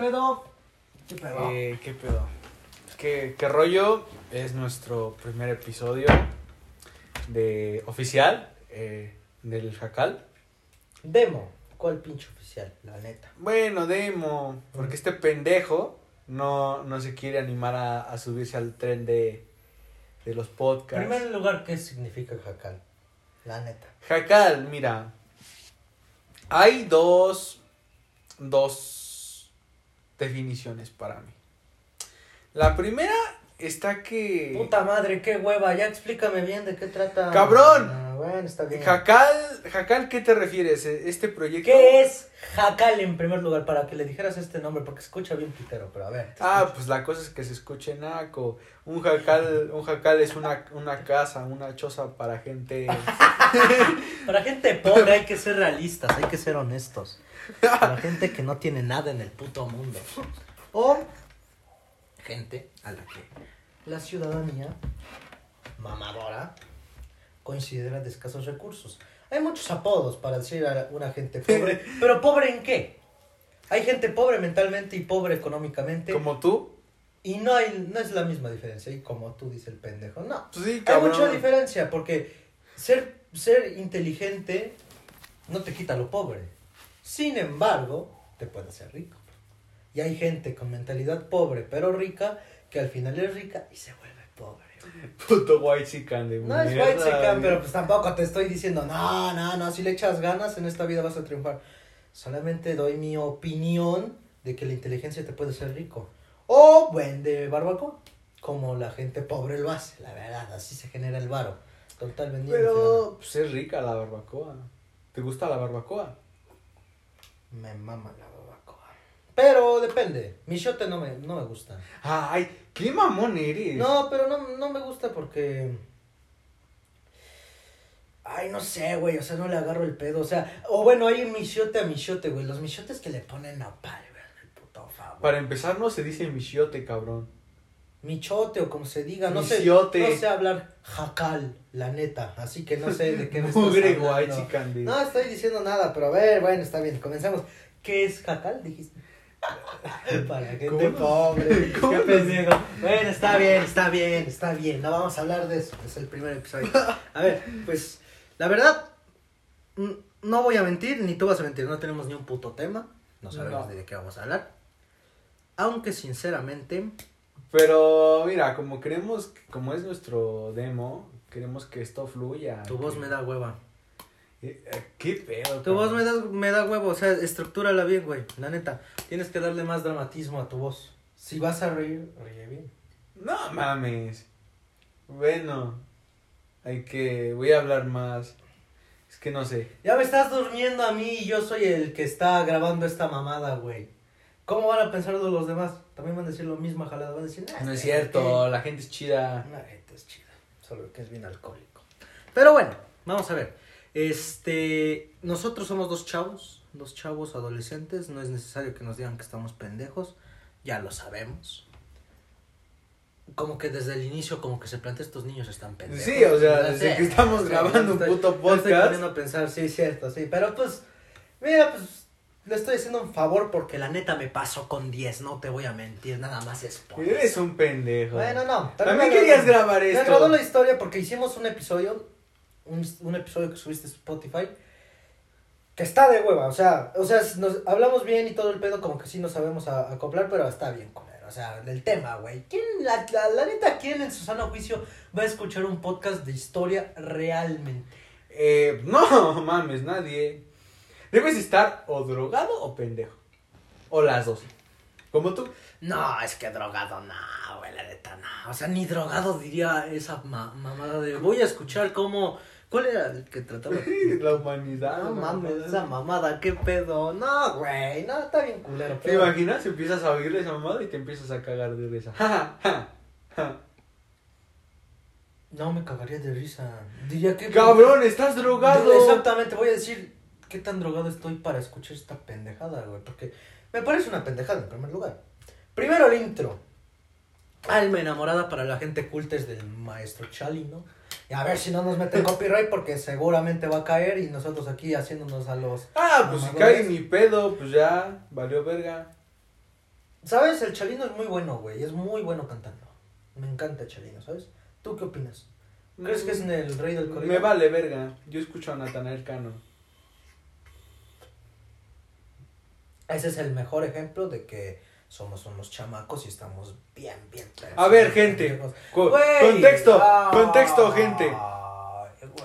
pedo? ¿Qué pedo? Eh, ¿Qué pedo? ¿Qué, ¿Qué rollo? Es nuestro primer episodio de oficial eh, del Jacal. Demo. ¿Cuál pinche oficial? La neta. Bueno, demo, porque este pendejo no, no se quiere animar a, a subirse al tren de, de los En podcasts. primer lugar, ¿qué significa jacal? La neta. Jacal, mira, hay dos, dos definiciones para mí. La primera está que... Puta madre, qué hueva. Ya explícame bien de qué trata. ¡Cabrón! Bueno, está bien. Jacal, Jacal, ¿qué te refieres? Este proyecto... ¿Qué es jacal en primer lugar? Para que le dijeras este nombre, porque se escucha bien pitero, pero a ver. Ah, pues la cosa es que se escuche naco. Un jacal, un jacal es una, una casa, una choza para gente. Para gente pobre hay que ser realistas, hay que ser honestos. Para gente que no tiene nada en el puto mundo. O gente a la que la ciudadanía mamadora considera de escasos recursos. Hay muchos apodos para decir a una gente pobre, pero pobre en qué? Hay gente pobre mentalmente y pobre económicamente Como tú. y no hay no es la misma diferencia y como tú dices el pendejo. No, Pues sí, hay mucha diferencia porque ser, ser inteligente no te quita lo pobre. Sin embargo, te puede hacer rico. Y hay gente con mentalidad pobre pero rica que al final es rica y se vuelve pobre. Puto white chican de No es white chican, pero pues tampoco te estoy diciendo, no, no, no, si le echas ganas en esta vida vas a triunfar. Solamente doy mi opinión de que la inteligencia te puede hacer rico. O buen de barbacoa, como la gente pobre lo hace, la verdad, así se genera el varo. Total vendiendo. Pero pues es rica la barbacoa. ¿Te gusta la barbacoa? Me mama la barbacoa. Pero depende, mi no me, no me gusta. Ay, qué mamón eres. No, pero no, no me gusta porque. Ay, no sé, güey, o sea, no le agarro el pedo, o sea, o bueno, hay un michote a michote, güey, los michotes que le ponen nopal, güey, el puto favor. Para empezar, no se dice michiote, cabrón. Michote o como se diga, no Michiote. sé, no sé hablar jacal, la neta, así que no sé de qué me Mugre de. No estoy diciendo nada, pero a ver, bueno, está bien, comenzamos. ¿Qué es jacal? Dijiste. Para gente ¿Cómo pobre. ¿Cómo Qué pendejo. Bueno, está bien, está bien, está bien. No vamos a hablar de eso. Es el primer episodio. A ver, pues, la verdad, no voy a mentir, ni tú vas a mentir. No tenemos ni un puto tema. No sabemos No. de qué vamos a hablar. Aunque, sinceramente, Pero mira, como queremos, como es nuestro demo, queremos que esto fluya. tu voz que- me da hueva. Eh, eh, ¿Qué pedo? Tu voz me da, me da huevo, o sea, estructúrala bien, güey. La neta, tienes que darle más dramatismo a tu voz. Si vas a reír, ríe bien. No mames. Bueno, hay que. Voy a hablar más. Es que no sé. Ya me estás durmiendo a mí y yo soy el que está grabando esta mamada, güey. ¿Cómo van a pensar de los demás? También van a decir lo mismo, jalada. Van a decir, "Ah, No es cierto, ¿qué?". la gente es chida. La gente es chida, solo que es bien alcohólico. Pero bueno, vamos a ver. Este, nosotros somos dos chavos, dos chavos adolescentes. No es necesario que nos digan que estamos pendejos, ya lo sabemos. Como que desde el inicio, como que se plantea estos niños están pendejos. Sí, o sea, desde que estamos grabando un puto ya Estoy podcast. poniendo a pensar, sí, cierto, sí. Pero pues, mira, pues le estoy haciendo un favor porque la neta me pasó con 10, no te voy a mentir, nada más es por Eres eso. un pendejo. Bueno, no. También me querías grabar Me esto. agradó la historia porque hicimos un episodio, un, un episodio que subiste a Spotify, que está de hueva, o sea, o sea, nos hablamos bien y todo el pedo, como que sí nos sabemos a- acoplar, pero está bien, culero, o sea, del tema, güey. ¿Quién, la, la, la neta, quién en su sano juicio va a escuchar un podcast de historia realmente? Eh, no mames, nadie. Debes estar o drogado o pendejo. O las dos. Como tú. No, es que drogado, no, güey, la neta, no. O sea, ni drogado diría esa ma- mamada de voy a escuchar cómo. ¿Cuál era el que trataba? La humanidad. No mames, mamada. esa mamada, qué pedo. No, güey, no, está bien culero. ¿Te pero- imaginas? Empiezas a oír esa mamada y te empiezas a cagar de risa. Ja, ja, ja, ja. No me cagaría de risa. Diría que. Cabrón, estás drogado. Exactamente, voy a decir qué tan drogado estoy para escuchar esta pendejada, güey. Porque me parece una pendejada en primer lugar. Primero el intro. Alma enamorada para la gente culta es del maestro Chali, ¿no? Y a ver si no nos meten copyright porque seguramente va a caer y nosotros aquí haciéndonos a los... Ah, pues si cae mi pedo, pues ya, valió verga. ¿Sabes? El Chalino es muy bueno, güey. Es muy bueno cantando. Me encanta el Chalino, ¿sabes? ¿Tú qué opinas? ¿Crees que es el rey del corrido? Me vale verga. Yo escucho a Natanael Cano. Ese es el mejor ejemplo de que somos unos chamacos y estamos bien, bien. A ver, gente. contexto, ah, contexto, gente.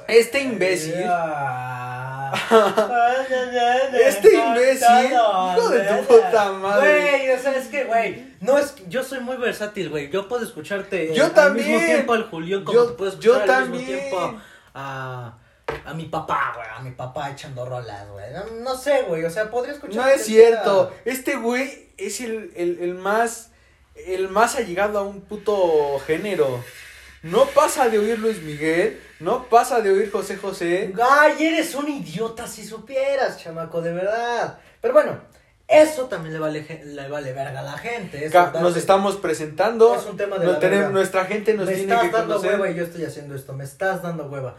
Este imbécil. Ah. Este imbécil, hijo de tu puta madre. Güey, o sea, es que, güey, no es, yo soy muy versátil, güey. Yo puedo escucharte Yo también. mismo tiempo al Julián como Yo- te puedo yo escuchar al también. mismo tiempo a, a mi papá, güey, a mi papá echando rolas, güey. No, no sé, güey, o sea, podría escuchar. No es cierto. Este güey es el, el, el más. El más allegado a un puto género. No pasa de oír Luis Miguel. No pasa de oír José José. Ay, eres un idiota si supieras, chamaco, de verdad. Pero bueno, eso también le vale, le vale verga a la gente. eso Nos estamos presentando. Es un tema de No la tenemos- nuestra gente nos me tiene estás que dando conocer. hueva y yo estoy haciendo esto. Me estás dando hueva.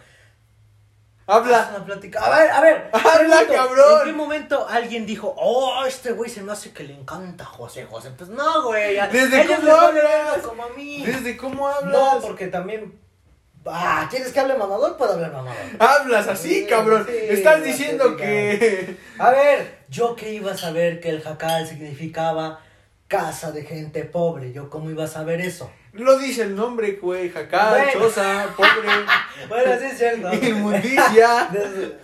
Habla. una plática. A ver, a ver. Habla, pregunto, cabrón. ¿En qué momento alguien dijo, oh, este güey se me hace que le encanta José José? Pues no, güey. ¿Desde ellos cómo hablas? como a mí. ¿Desde cómo hablas? No, porque también. Ah, ¿quieres que hable mamador? Puedo hablar mamador. Hablas así, Sí, cabrón. sí, Estás diciendo que. A ver, yo que iba a saber que el jacal significaba casa de gente pobre. Yo cómo iba a saber eso. Lo dice el nombre, güey. Jacal, Bueno. choza, pobre. Bueno, sí es cierto. Inmundicia. ¿De,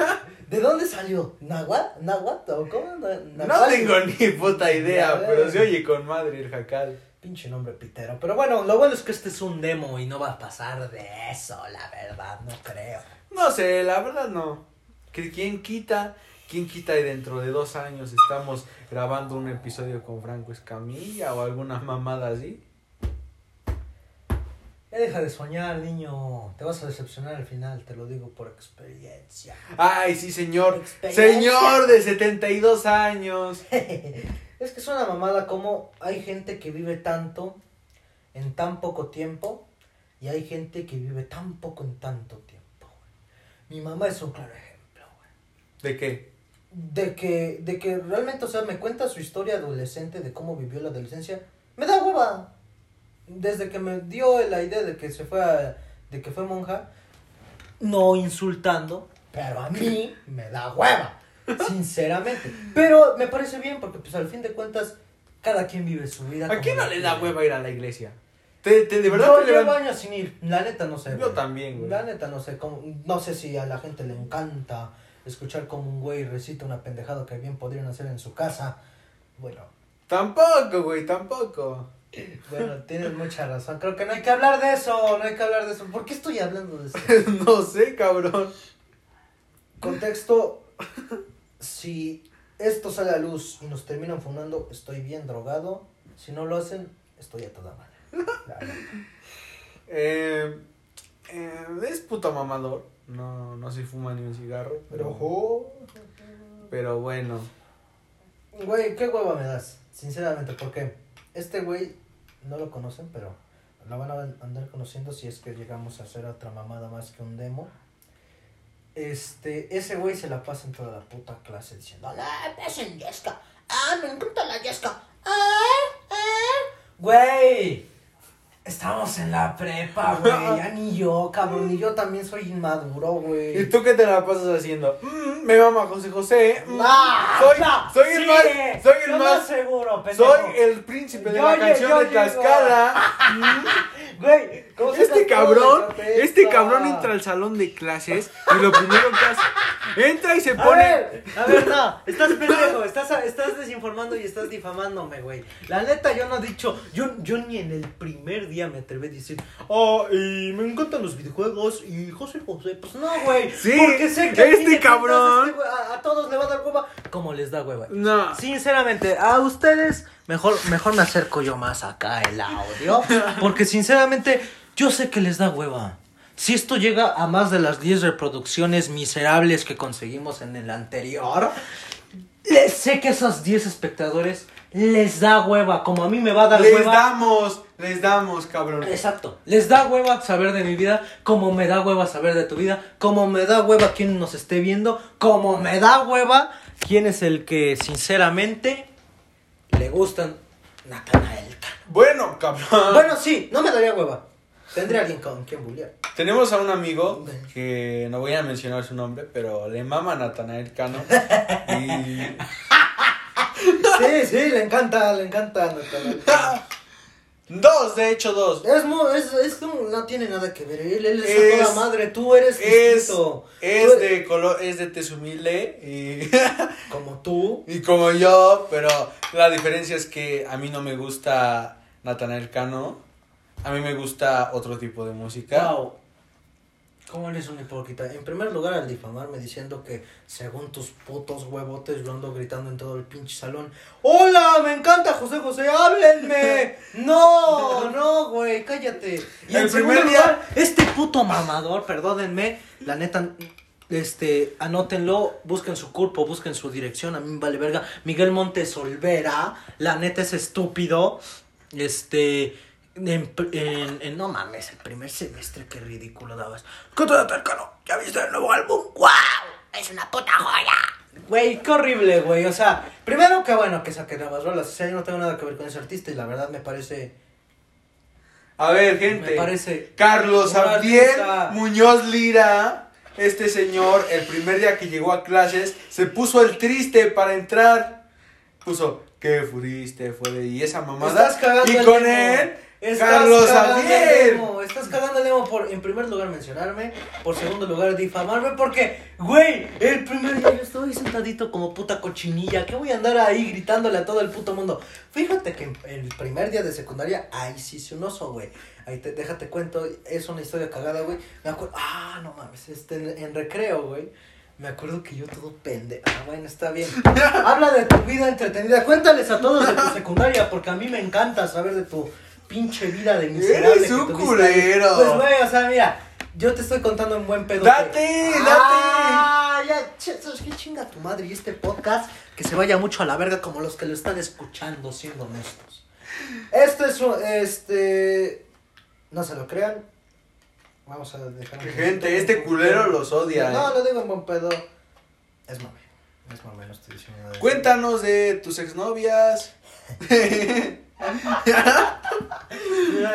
de dónde salió? ¿Nahuatl? ¿Nahuatl? ¿O cómo? Na- No tengo ni puta idea, pero se oye con madre el jacal. Pinche nombre pitero. Pero bueno, lo bueno es que este es un demo y no va a pasar de eso, la verdad, no creo. No sé, la verdad no. Que ¿Quién quita? ¿Quién quita y dentro de dos años estamos grabando un episodio con Franco Escamilla o alguna mamada así? Ya deja de soñar, niño. Te vas a decepcionar al final, te lo digo por experiencia. Ay, sí, señor. Señor de 72 años. es que es una mamada como hay gente que vive tanto en tan poco tiempo y hay gente que vive tan poco en tanto tiempo. Mi mamá es un claro ejemplo. ¿De qué? De que, de que realmente, o sea, me cuenta su historia adolescente de cómo vivió la adolescencia. Me da hueva. Desde que me dio la idea de que se fue a, de que fue monja, no insultando, pero a mí me da hueva, sinceramente. Pero me parece bien porque pues al fin de cuentas cada quien vive su vida. ¿A quién no le da hueva ir a la iglesia? ¿Te, te- de verdad Yo te llevo años sin ir, la neta no sé. Yo güey. también, güey. La neta no sé, cómo, no sé si a la gente le encanta escuchar como un güey recita una pendejada que bien podrían hacer en su casa. Bueno, Tampoco, güey, tampoco. bueno, tienes mucha razón. Creo que no hay que hablar de eso, no hay que hablar de eso. ¿Por qué estoy hablando de eso? no sé, cabrón. Contexto, si esto sale a luz y nos terminan fundando, estoy bien drogado. Si no lo hacen, estoy a toda madre. Eh, eh, es puto mamador. No, no se fuma ni un cigarro. Pero, Pero, ojo. pero bueno. Güey, qué hueva me das, sinceramente, porque este güey no lo conocen, pero lo van a andar conociendo si es que llegamos a hacer otra mamada más que un demo. Este, ese güey se la pasa en toda la puta clase diciendo, ¡Ah, en Yesca! ¡Ah, me encanta la Yesca! ¡Ah, ah! Güey, estamos en la prepa, güey, ya ni yo, cabrón, ni yo también soy inmaduro, güey. ¿Y tú qué te la pasas haciendo? Mm, me mama José José. mm, Ah, soy, no, soy el sí, más. Soy el yo más. no seguro, pendejo. Soy el príncipe de Yo la canción de. Tlaxcala. Güey, ¿cómo se Este cabrón, este cabrón entra al salón de clases y lo primero que hace, entra y se A pone. ver, a ver, no, estás pendejo, estás, estás desinformando y estás difamándome, güey. La neta, yo no he dicho, yo, yo ni en el primer día me atreví a decir, oh, y me encantan los videojuegos y José José, pues no, güey. Sí, porque sé que este cabrón. este a, a todos le va a dar hueva, como les da hueva. No. Sinceramente, a ustedes mejor, mejor me acerco yo más acá el audio. Porque sinceramente, yo sé que les da hueva. Si esto llega a más de las 10 reproducciones miserables que conseguimos en el anterior, les sé que esos 10 espectadores les da hueva, como a mí me va a dar Les hueva. damos, les damos, cabrón. Exacto. Les da hueva saber de mi vida, como me da hueva saber de tu vida, como me da hueva quien nos esté viendo, como me da hueva quién es el que sinceramente le gustan Natanael Cano. Bueno, cabrón. Bueno, sí, no me daría hueva. Tendría alguien con quien bullear. Tenemos a un amigo que no voy a mencionar su nombre, pero le mama a Natanael Cano. y Sí, sí, le encanta, le encanta Natanael Cano. Dos, de hecho dos. Es, es, es como- no tiene nada que ver. Él, él es, Es- a toda madre. Tú eres Es, distinto. es Tú- de color, es de tez humilde y, Como tú. y como yo, pero la diferencia es que a mí no me gusta Natanael Cano, a mí me gusta otro tipo de música. Wow. ¿Cómo eres un hipócrita? En primer lugar, al difamarme diciendo que según tus putos huevotes yo ando gritando en todo el pinche salón. ¡Hola! ¡Me encanta José José! ¡Háblenme! ¡No! No, güey, cállate. Y El en primer primer día- lugar, este puto mamador, perdónenme, la neta, este, anótenlo, busquen su cuerpo, busquen su dirección, a mí me vale verga. Miguel Montes Olvera, la neta es estúpido. Este, en, en, en- no mames, el primer semestre, qué ridículo dabas. ¿Qué te da Cano? ¿Ya viste el nuevo álbum? ¡Wow! ¡Es una puta joya! Güey, qué horrible, güey. O sea, primero que bueno que saque nuevas rolas. O sea, yo no tengo nada que ver con ese artista y la verdad me parece. A ver, gente. Me parece. Carlos artista. Muñoz Lira, este señor, el primer día que llegó a clases, se puso el triste para entrar. Puso, qué fuiste, fue de... Y esa mamada. Estás cagando y con él, Estás Carlos emo. Estás cagando el emo por, en primer lugar, mencionarme. Por segundo lugar, difamarme. Porque, güey, el primer día yo estoy sentadito como puta cochinilla. ¿Qué voy a andar ahí gritándole a todo el puto mundo? Fíjate que el primer día de secundaria, ahí sí hice un oso, güey. Ahí te, déjate cuento, es una historia cagada, güey. Me acuerdo, ah, no mames, este, en, en recreo, güey. Me acuerdo que yo todo pende. Ah, bueno, está bien. Habla de tu vida entretenida. Cuéntales a todos de tu secundaria, porque a mí me encanta saber de tu pinche vida de miserable. Eres que un ahí. culero. Pues, güey, o sea, mira, yo te estoy contando en buen pedo. Date, que- date. Ah, ya, ch- ¿sabes qué chinga tu madre? Y este podcast que se vaya mucho a la verga como los que lo están escuchando, siendo honestos. Esto es un, este, no se lo crean. Vamos a dejar un Gente, este un culero los odia. No, eh. lo digo en buen pedo. Es mame. Es mame, no estoy diciendo nada. Cuéntanos de tus exnovias.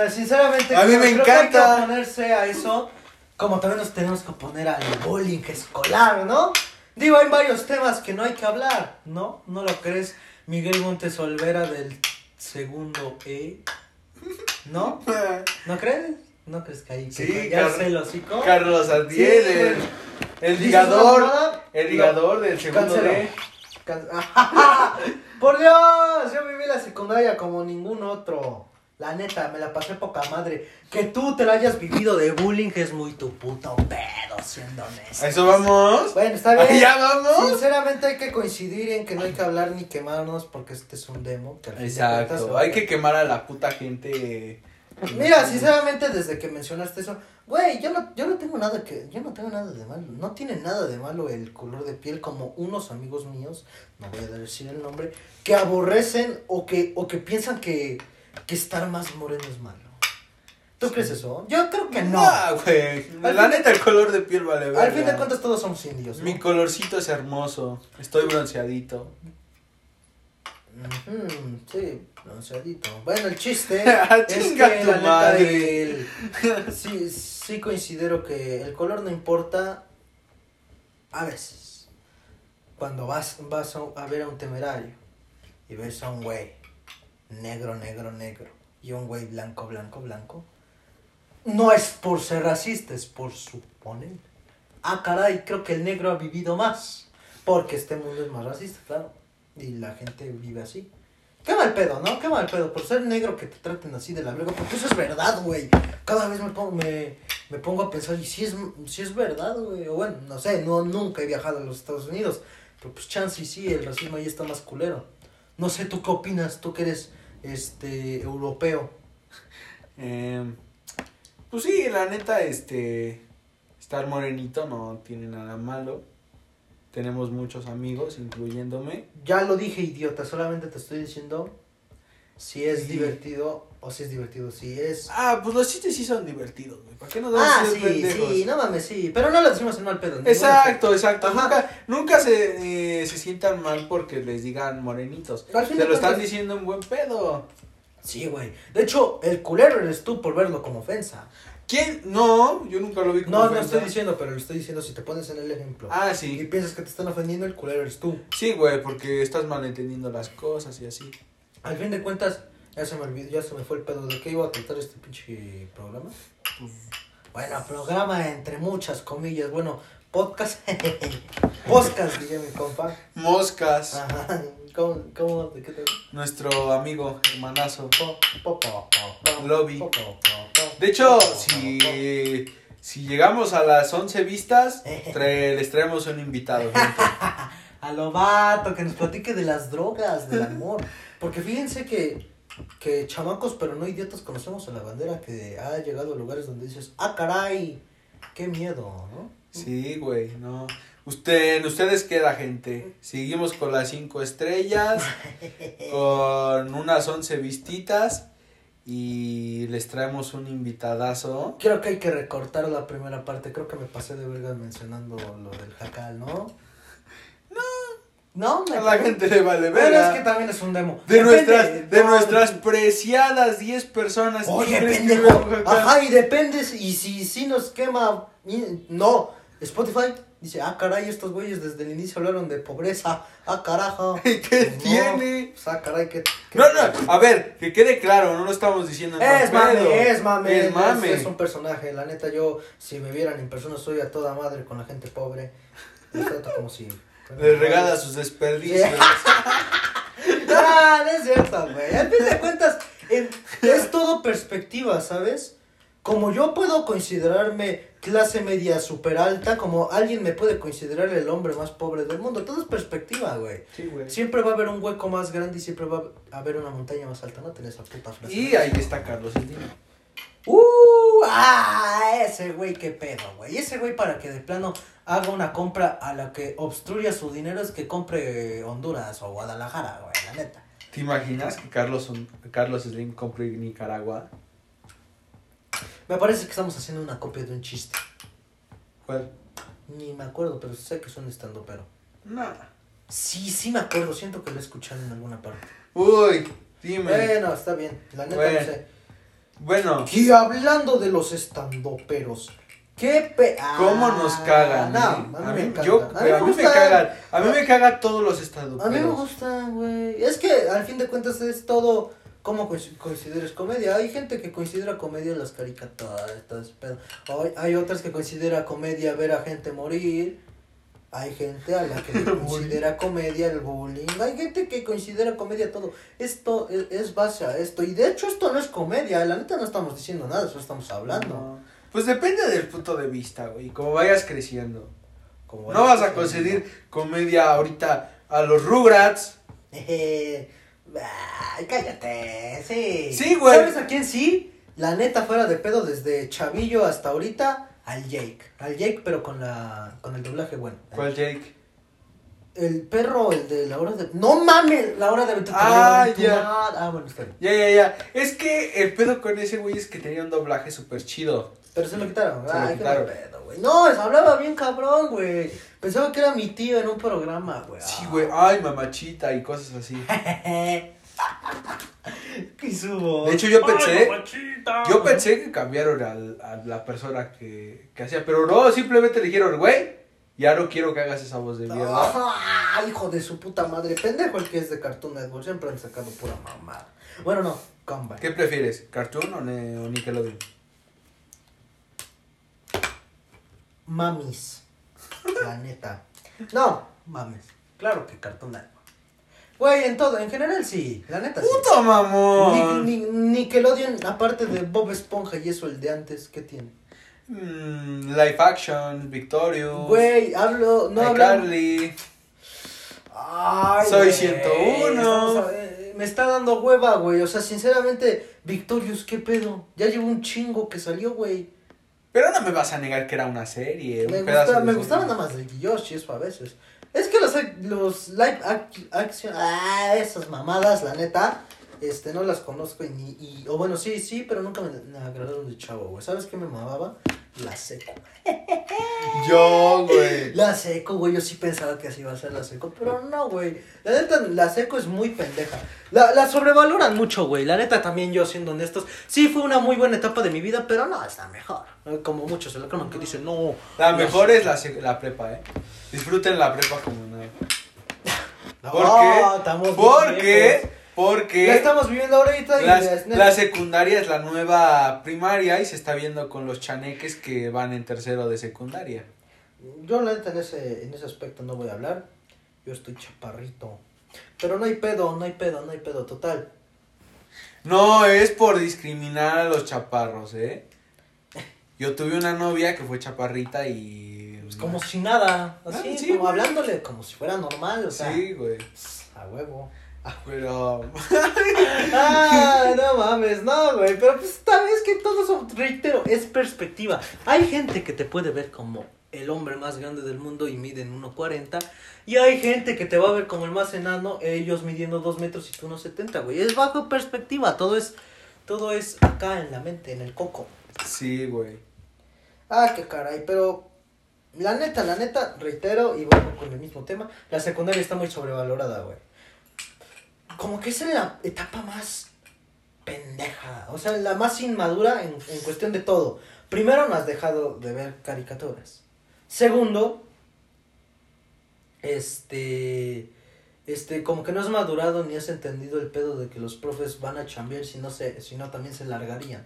Sinceramente, A mí creo- me creo que hay encanta. que oponerse a eso, como también nos tenemos que oponer al bullying escolar, ¿no? Digo, hay varios temas que no hay que hablar, ¿no? ¿No lo crees? Miguel Montes Olvera del segundo E, ¿no? ¿No crees? ¿No crees que ahí Sí, que ya sé el hocico? Carlos Adiel, Sí, el, el ¿Dices ligador. El ligador del segundo Cancelo. Can- Por Dios, yo viví la secundaria como ningún otro. La neta, me la pasé poca madre. Que tú te la hayas vivido de bullying es muy tu puto pedo, siendo honesto. ¿A eso vamos? Bueno, está bien. ¿Ahí ya vamos? Sinceramente hay que coincidir en que no hay que hablar ni quemarnos porque este es un demo. que cuentas Exacto, hay que quemar a la puta gente. Mira, sinceramente desde que mencionaste eso, güey, yo no, yo no tengo nada que, yo no tengo nada de malo, no tiene nada de malo el color de piel como unos amigos míos, no voy a decir el nombre, que aborrecen o que, o que piensan que, que estar más moreno es malo. ¿Tú crees eso? Yo creo que no. No, güey. Al La fin- neta, el color de piel vale Al fin de cuentas todos somos indios. ¿no? Mi colorcito es hermoso. Estoy bronceadito. Sí, bronceadito. Bueno, el chiste Ah, es que tu la neta madre. el- sí, sí considero que el color no importa a veces. Cuando vas, vas a, a ver a un temerario y ves a un güey negro, negro, negro y un güey blanco, blanco, blanco, no es por ser racista, es por suponer. Ah, caray, creo que el negro ha vivido más. Porque este mundo es más racista, claro. Y la gente vive así. Qué mal pedo, ¿no? Qué mal pedo. Por ser negro que te traten así de la verga. Porque eso es verdad, güey. Cada vez me pongo, me, me pongo a pensar, y si es, si es verdad, güey. O bueno, no sé, no, nunca he viajado a los Estados Unidos. Pero pues chance y sí, el racismo ahí está más culero. No sé, ¿tú qué opinas? Tú que eres, este, europeo. Em, pues sí, la neta, este. Estar morenito no tiene nada malo. Tenemos muchos amigos, incluyéndome. Ya lo dije, idiota. Solamente te estoy diciendo si es Sí. divertido o si es divertido. Si es... Ah, pues los chistes sí son divertidos, güey. ¿Para qué nos damos Ah, sí, pendejos? sí, no mames, sí. Pero no lo decimos en mal pedo. Exacto, exacto. Ajá. Nunca, nunca se, eh, se sientan mal porque les digan morenitos. Se lo están diciendo en buen pedo. Sí, güey. De hecho, el culero eres tú por verlo como ofensa. ¿Quién? No, yo nunca lo vi como No, no ofensa. estoy diciendo, pero lo estoy diciendo si te pones en el ejemplo. Ah, Y sí. piensas que te están ofendiendo, el culero eres tú. Sí, güey, porque estás malentendiendo las cosas y así. Al fin de cuentas, ya se me olvidó, ya se me fue el pedo de qué iba a tratar este pinche programa. Bueno, programa entre muchas comillas. Bueno, podcast. podcast, dije mi compa. Moscas. Ajá. ¿Cómo, cómo, de qué te Nuestro amigo, hermanazo. Lobby. De hecho, si, si llegamos a las 11 vistas, trae- les traemos un invitado. gente. A lo vato, que nos platique de las drogas, del amor. Porque fíjense que, que chamacos, pero no idiotas, conocemos a la bandera que ha llegado a lugares donde dices, ah, caray, qué miedo, ¿no? Sí, güey, no. Usted, en ustedes queda, gente. Seguimos con las 5 estrellas, con unas 11 vistitas y les traemos un invitadazo. Creo que hay que recortar la primera parte. Creo que me pasé de vergas mencionando lo del jacal, ¿no? No. Me A la gente le vale ver. Pero es que también es un demo. De Depende, nuestras, de no, nuestras preciadas 10 personas. ¿quién Oye, pendejo. Ajá, y depende. Y si, si nos quema. No. Spotify dice: Ah, caray, estos güeyes desde el inicio hablaron de pobreza. Ah, carajo. ¿Qué No, tiene? pues, ah, caray, que- No, no, a ver, que quede claro, no lo estamos diciendo en Es mame, es mame, Es mame. Es, es un personaje. La neta, yo, si me vieran en persona, soy a toda madre con la gente pobre. Les trato como si. Le regala sus desperdicios. Ah, no es cierto, güey. Al fin de cuentas, en- es todo perspectiva, ¿sabes? Como yo puedo considerarme clase media super alta, como alguien me puede considerar el hombre más pobre del mundo. Todo es perspectiva, güey. Sí, güey. Siempre va a haber un hueco más grande y siempre va a haber una montaña más alta. No tenés esa puta frase. Y ahí está Carlos Slim. ¡Uh! ¡Ah! Ese güey, qué pedo, güey. Ese güey para que de plano haga una compra a la que obstruya su dinero es que compre Honduras o Guadalajara, güey, la neta. ¿Te imaginas que Carlos, Carlos Slim compre Nicaragua? Me parece que estamos haciendo una copia de un chiste. ¿Cuál? Ni me acuerdo, pero sé que es un estando pero. Nada. Sí, sí me acuerdo, siento que lo he escuchado en alguna parte. Uy, dime. Bueno, está bien, la neta Bueno. no sé. Bueno, Y hablando de los estandoperos, qué pe... ¿cómo nos cagan? No, a mí, me yo- a mí me, cagan. A mí me cagan todos los estados. A mí me gusta, güey. Es que al fin de cuentas es todo como consideres comedia. Hay gente que considera comedia las caricaturas. Hay, hay otras que considera comedia ver a gente morir. Hay gente a la que le considera comedia el bullying. Hay gente que considera comedia todo. Esto es, es base a esto. Y de hecho esto no es comedia. La neta no estamos diciendo nada, eso estamos hablando. No. Pues depende del punto de vista, güey. Como vayas creciendo. Como No vas a conseguir comedia ahorita a los Rugrats. Eh, ay, cállate, sí. Sí, güey. ¿Sabes a quién sí? La neta fuera de pedo desde Chavillo hasta ahorita al Jake. Al Jake pero con la con el doblaje bueno. ¿Cuál Jake? El perro, el de la hora de No mames, la hora de Ah, ya. Ah, bueno, está bien. Ya, ya, ya. Es que el pedo con ese güey es que tenía un doblaje súper chido. Pero se lo quitaron. Se lo Ay, qué quitaron. mal pedo, güey. No, hablaba bien cabrón, güey. Pensaba que era mi tío en un programa, güey. Sí, güey. Ay, mamachita y cosas así. ¿Qué subo? De hecho, yo pensé-. Yo pensé que cambiaron al- a, la persona que, que hacía, pero no, simplemente le dijeron, güey, ya no quiero que hagas esa voz de mierda. Ah, hijo de su puta madre. Pendejo el que es de Cartoon Network. Siempre han sacado pura mamada. Bueno, no. Comeback. ¿Qué prefieres, Cartoon o, ne- o Nickelodeon? Mamis. La neta. No, mames. Claro que Cartoon Network. Güey, en todo. En general sí. La neta sí. ¡Puto mamón! Ni, ni- Nickelodeon, aparte de Bob Esponja y eso, el de antes, ¿qué tiene? Mm, live action, Victorious, Güey, hablo. No hablo. iCarly. Ay, Soy güey, 101. estamos a- eh, Me está dando hueva, güey. O sea, sinceramente, Victorious, ¿qué pedo? Ya llevo un chingo que salió, güey. Pero no me vas a negar que era una serie. un Me, pedazo gusta, de me gustaba nada más el Yoshi, eso a veces. Es que los, los live act- action, ah, esas mamadas, la neta, Este, no las conozco y, y o bueno, sí, sí, pero nunca me, me agradaron de chavo, güey. ¿Sabes qué me mamaba? La seco. Yo, güey. La seco, güey, yo sí pensaba que así iba a ser la seco, pero no, güey. La neta, la seco es muy pendeja. La, la sobrevaloran mucho, güey. La neta, también yo, siendo honestos, sí fue una muy buena etapa de mi vida, pero no, es la mejor. Como muchos se la creen que dicen, no. La mejor es la, la prepa, eh. Disfruten la prepa como nada. No, ¿Por qué? estamos bien ¿Por viejos. qué? Porque La estamos viviendo ahorita y las- la secundaria es la nueva primaria y se está viendo con los chaneques que van en tercero de secundaria. Yo la neta en ese, en ese aspecto no voy a hablar. Yo estoy chaparrito. Pero no hay pedo, no hay pedo, no hay pedo, total. No es por discriminar a los chaparros, ¿eh? Yo tuve una novia que fue chaparrita y... Pues como si nada, así, Ah, sí, como güey. hablándole, como si fuera normal, o sea, Sí, güey. a huevo. Pero... Ah, no mames, no, güey, pero pues tal vez que todo eso, reitero, es perspectiva. Hay gente que te puede ver como el hombre más grande del mundo y miden 1.40 y hay gente que te va a ver como el más enano, ellos midiendo 2 metros y tú 1.70, güey. Es bajo perspectiva, todo es, todo es acá en la mente, en el coco. Sí, güey. Ah, qué caray, pero la neta, la neta, reitero y vuelvo con el mismo tema, la secundaria está muy sobrevalorada, güey. Como que es la etapa más pendeja, o sea, la más inmadura en, en cuestión de todo. Primero, no has dejado de ver caricaturas. Segundo, este, este, como que no has madurado ni has entendido el pedo de que los profes van a chambear si no se, si no también se largarían.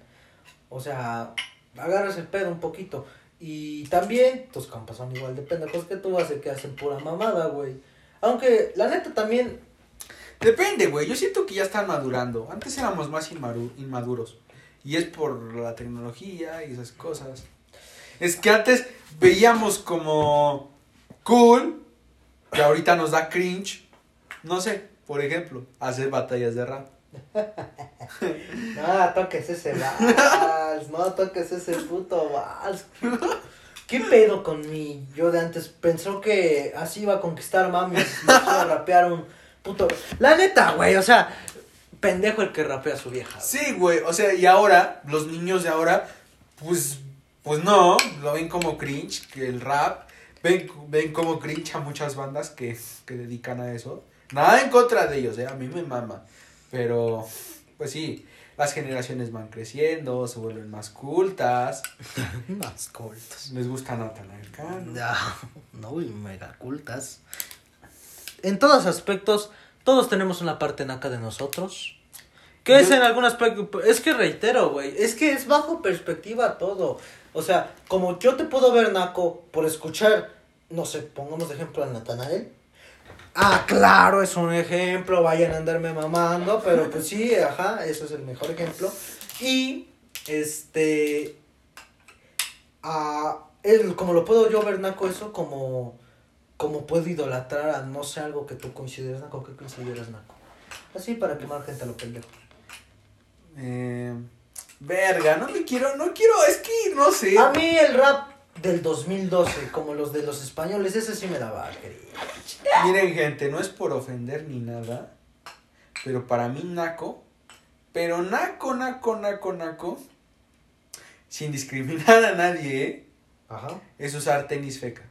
O sea, agarras el pedo un poquito. Y también, tus compas son igual de pendejos que tú, hace que hacen pura mamada, güey. Aunque, la neta también, Depende, güey. Yo siento que ya están madurando. Antes éramos más inmaduros. Y es por la tecnología y esas cosas. Es que antes veíamos como cool, que ahorita nos da cringe. No sé, por ejemplo, hacer batallas de rap. No toques ese vals, no toques ese puto vals. ¿Qué pedo con mi yo de antes? Pensó que así iba a conquistar mamis, me iba a rapear un puto... La neta, güey, o sea, pendejo el que rapea a su vieja. Sí, güey. O sea, y ahora, los niños de ahora, pues, pues no, lo ven como cringe, que el rap. Ven, ven como cringe a muchas bandas que, que dedican a eso. Nada en contra de ellos, ¿eh? A mí me mama. Pero, pues sí, las generaciones van creciendo, se vuelven más cultas. Más cortos. Les gusta Natanael Cano. No, no, y mega cultas. En todos aspectos, todos tenemos una parte naca de nosotros. Que es en algún aspecto. Es que reitero, güey. Es que es bajo perspectiva todo. O sea, como yo te puedo ver naco por escuchar, no sé, pongamos de ejemplo a Natanael. Ah, claro, es un ejemplo. Vayan a andarme mamando. Pero pues sí, ajá, eso es el mejor ejemplo. Y, este. Ah, como lo puedo yo ver naco, eso como. Como puedo idolatrar a no sé algo que tú consideres naco, que consideras naco. Así para quemar gente a lo pendejo. Eh, verga, no me quiero, no quiero, es que no sé. A mí el rap del 2012, como los de los españoles, ese sí me daba cringe. Miren, gente, no es por ofender ni nada, pero para mí Naco, pero Naco, Naco, Naco, Naco, sin discriminar a nadie, ¿eh? Ajá. es usar tenis feca.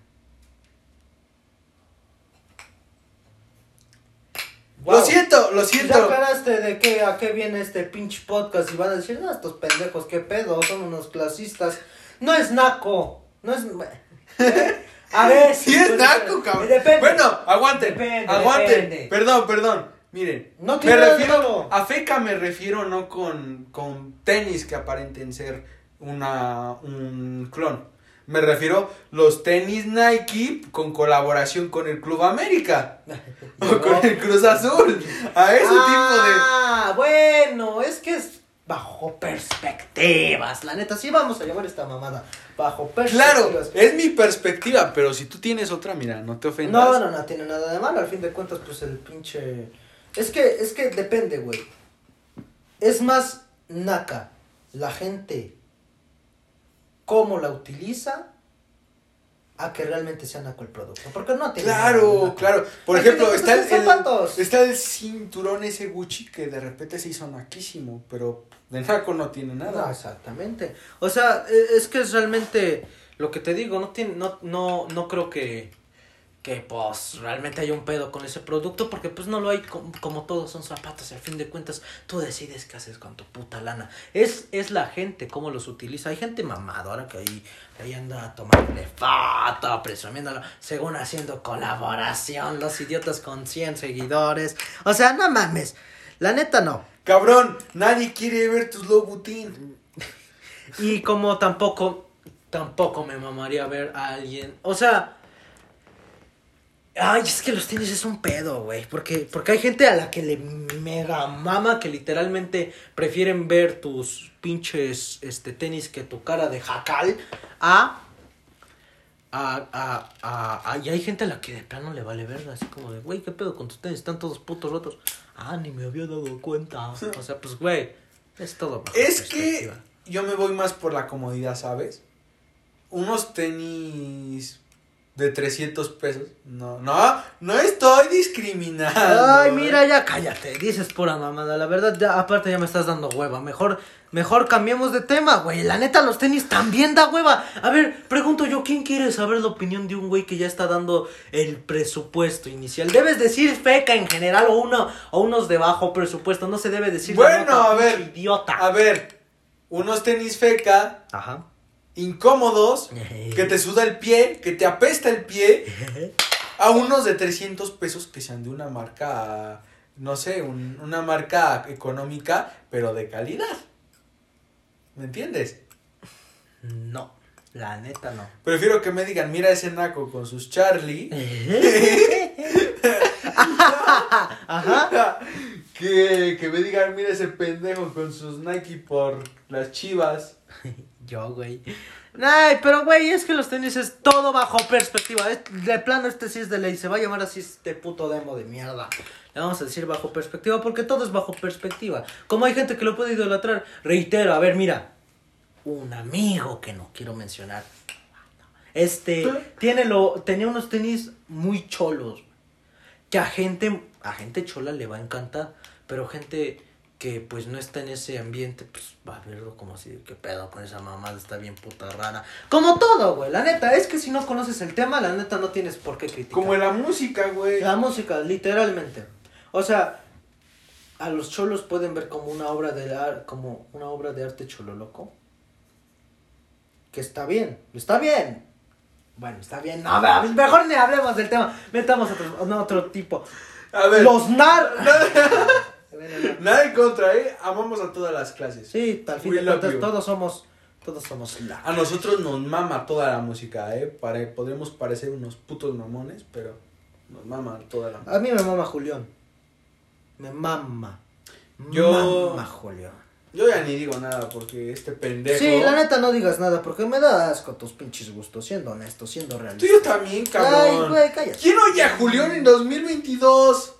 Lo siento, lo Ya siento. aclaraste de qué, a qué viene este pinche podcast y van a decir, no, estos pendejos, qué pedo, son unos clasistas. No es naco, no es... A ver, Sí es Naco, cabrón. Depende. Bueno, aguanten, Depende, aguanten. depende. Perdón, perdón. Miren, No me de refiero a feca me refiero no con, con tenis que aparenten ser una un clon. Me refiero los tenis Nike con colaboración con el Club América o con el Cruz Azul. A ese ah, bueno, es que es bajo perspectivas. La neta, sí vamos a llamar esta mamada. Bajo de. Claro, perspectivas. es mi perspectiva, pero si tú tienes otra, mira, no te ofendas. No, no, no tiene nada de malo. Al fin de cuentas, pues el pinche. Es que, es que depende, güey. Es más naca la gente cómo la utiliza a que realmente sea naco el producto. Porque no tiene Claro, claro. Por ejemplo, está el, son el- está el cinturón ese Gucci que de repente se hizo naquísimo, pero de naco no tiene No, nada. exactamente. O sea, e- es que es realmente lo que te digo, no tiene, no, no, no creo que, que pues realmente haya un pedo con ese producto, porque pues no lo hay com- como todos son zapatos, y al fin de cuentas tú decides qué haces con tu puta lana. Es, es la gente, cómo los utiliza. Hay gente mamadora que ahí, que ahí anda tomando foto, presumiéndolo, según haciendo colaboración, los idiotas con 100 seguidores. O sea, no mames. La neta no. Cabrón, nadie quiere ver tus Louboutin. Y como tampoco, tampoco me mamaría ver a alguien. O sea. Ay, es que los tenis es un pedo, güey. Porque, porque hay gente a la que le mega mama que literalmente prefieren ver tus pinches este, tenis que tu cara de jacal a. A, a, a, a- y hay gente a la que de plano le vale verga, así como de, güey, ¿qué pedo con tus tenis? Están todos putos rotos. Ah, ni me había dado cuenta. O sea, pues, güey, es todo. Es que yo me voy más por la comodidad, ¿sabes? Unos tenis de 300 pesos. No, no, no estoy discriminando. Ay, ¿eh? mira, ya cállate, dices pura mamada, la verdad, ya, aparte ya me estás dando hueva, mejor, mejor cambiemos de tema, güey, la neta, los tenis también da hueva. A ver, pregunto yo, ¿quién quiere saber la opinión de un güey que ya está dando el presupuesto inicial? Debes decir feca en general o uno, o unos de bajo presupuesto, no se debe decir Bueno, nota, a ver. idiota. A ver, unos tenis feca, Ajá. Incómodos, que te suda el pie, que te apesta el pie, a unos de 300 pesos que sean de una marca, no sé, un- una marca económica, pero de calidad. ¿Me entiendes? No, la neta no. Prefiero que me digan, mira ese naco con sus Charlie, Ajá. que, que me digan, mira ese pendejo con sus Nike por las chivas. Yo, güey. Ay, pero güey, es que los tenis es todo bajo perspectiva. Es- de plano, este sí es de ley. Se va a llamar así este puto demo de mierda. Le vamos a decir bajo perspectiva porque todo es bajo perspectiva. Como hay gente que lo puede idolatrar. Reitero, a ver, mira. Un amigo que no quiero mencionar. Este, tiene lo, tenía unos tenis muy cholos. Que a gente, a gente chola le va a encantar. Pero gente que pues no está en ese ambiente, pues va a verlo como así, qué pedo con esa mamada, está bien puta rara. Como todo, güey, la neta, es que si no conoces el tema, la neta no tienes por qué criticar. Como la música, güey. La música, literalmente. O sea, a los cholos pueden ver como una obra de ar- como una obra de arte cholo loco. Que está bien, está bien. Bueno, está bien. No, a ver, mejor ni hablemos del tema. Metamos a otro, otro tipo. A ver, Los nar. nada en contra, ¿eh? Amamos a todas las clases. Sí, al fin We de love cuentas you. todos somos todos somos la. A nosotros nos mama toda la música, ¿eh? Pare- podremos parecer unos putos mamones, pero nos mama toda la música. A mí me mama Julián. Me mama. Yo- Mama Julián. Yo ya ni digo nada porque este pendejo. Sí, la neta no digas nada porque me da asco tus pinches gustos, siendo honesto, siendo realista. Tú yo también, cabrón. Ay, güey, cállate. ¿Quién oye a Julián en 2022?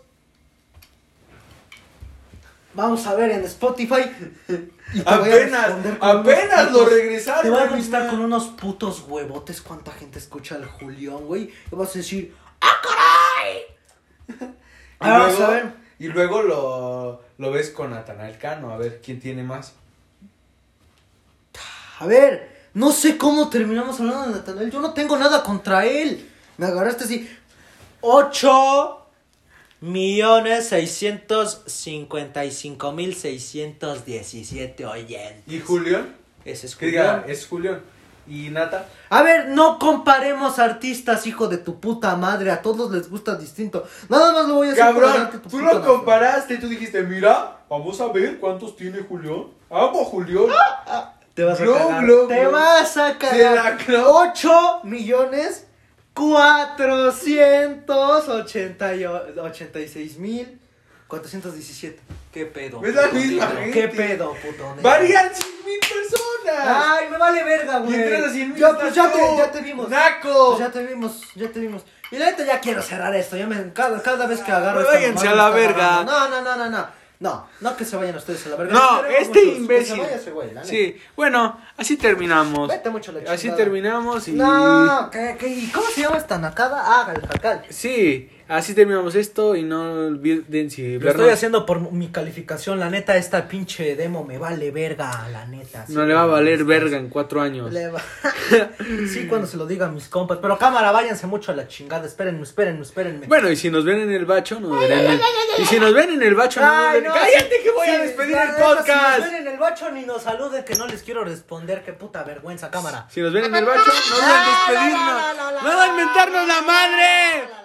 Vamos a ver en Spotify. y te voy a Apenas, apenas lo regresaron. Te voy a contestar con unos putos huevotes cuánta gente escucha al Julián, güey. Y vas a decir, ¡ah, caray! Y Ah, vamos luego, a ver. y luego lo, lo ves con Natanael Cano, a ver quién tiene más. A ver, no sé cómo terminamos hablando de Nathaniel. Yo no tengo nada contra él. Me agarraste así. 8 millones 655 mil 617 oyentes. ¿Y Julián? Ese es Que diga, Julián. es Julián. ¿Y Nata? A ver, no comparemos artistas, hijo de tu puta madre. A todos les gusta distinto. Nada más lo voy a hacer Cabrón, tú lo nación. comparaste y tú dijiste, mira, vamos a ver cuántos tiene Julián. Amo Julián. Te vas a cagar. Te vas a cagar. la clavó. 8 millones 486 mil 417. ¿Qué pedo? Es la puto misma gente. ¿Qué pedo, puto? Varían 100 mil personas. Ay, me vale verga, y güey. entre las 100 mil Ya, pues ya te, ya te vimos. ¡Naco! Pues ya te vimos, ya te vimos. Y la neta ya quiero cerrar esto. Ya me, cada, cada vez que agarro esta váyanse a la verga. agarrando. No, no, no, no, no. No, no que se vayan ustedes a la verga. No, este muchos, imbécil. Que se vaya ese güey, la. Sí, bueno, así terminamos. Vete mucho la Así terminamos y... No, ¿qué, qué, ¿y ¿cómo se llama esta nacada? Ah, el jacal. Sí, así terminamos esto y no olviden si Lo estoy haciendo por mi calificación. La neta, esta pinche demo me vale verga, la neta. No le va a valer verga en cuatro años. Le va- sí, cuando se lo diga a mis compas. Pero cámara, váyanse mucho a la chingada. Espérenme, espérenme, espérenme. Bueno, y si nos ven en el bacho, nos verán el... Y si nos ven en el bacho, no Ay, ven- no, ¡Cállate que voy a despedir el neta, Si podcast! nos ven en el bacho ni nos saluden que no les quiero responder. Qué puta vergüenza, cámara. Si nos ven en el bacho, no No, no, despedirnos. no, no, no, ¡No deben mentarnos la madre!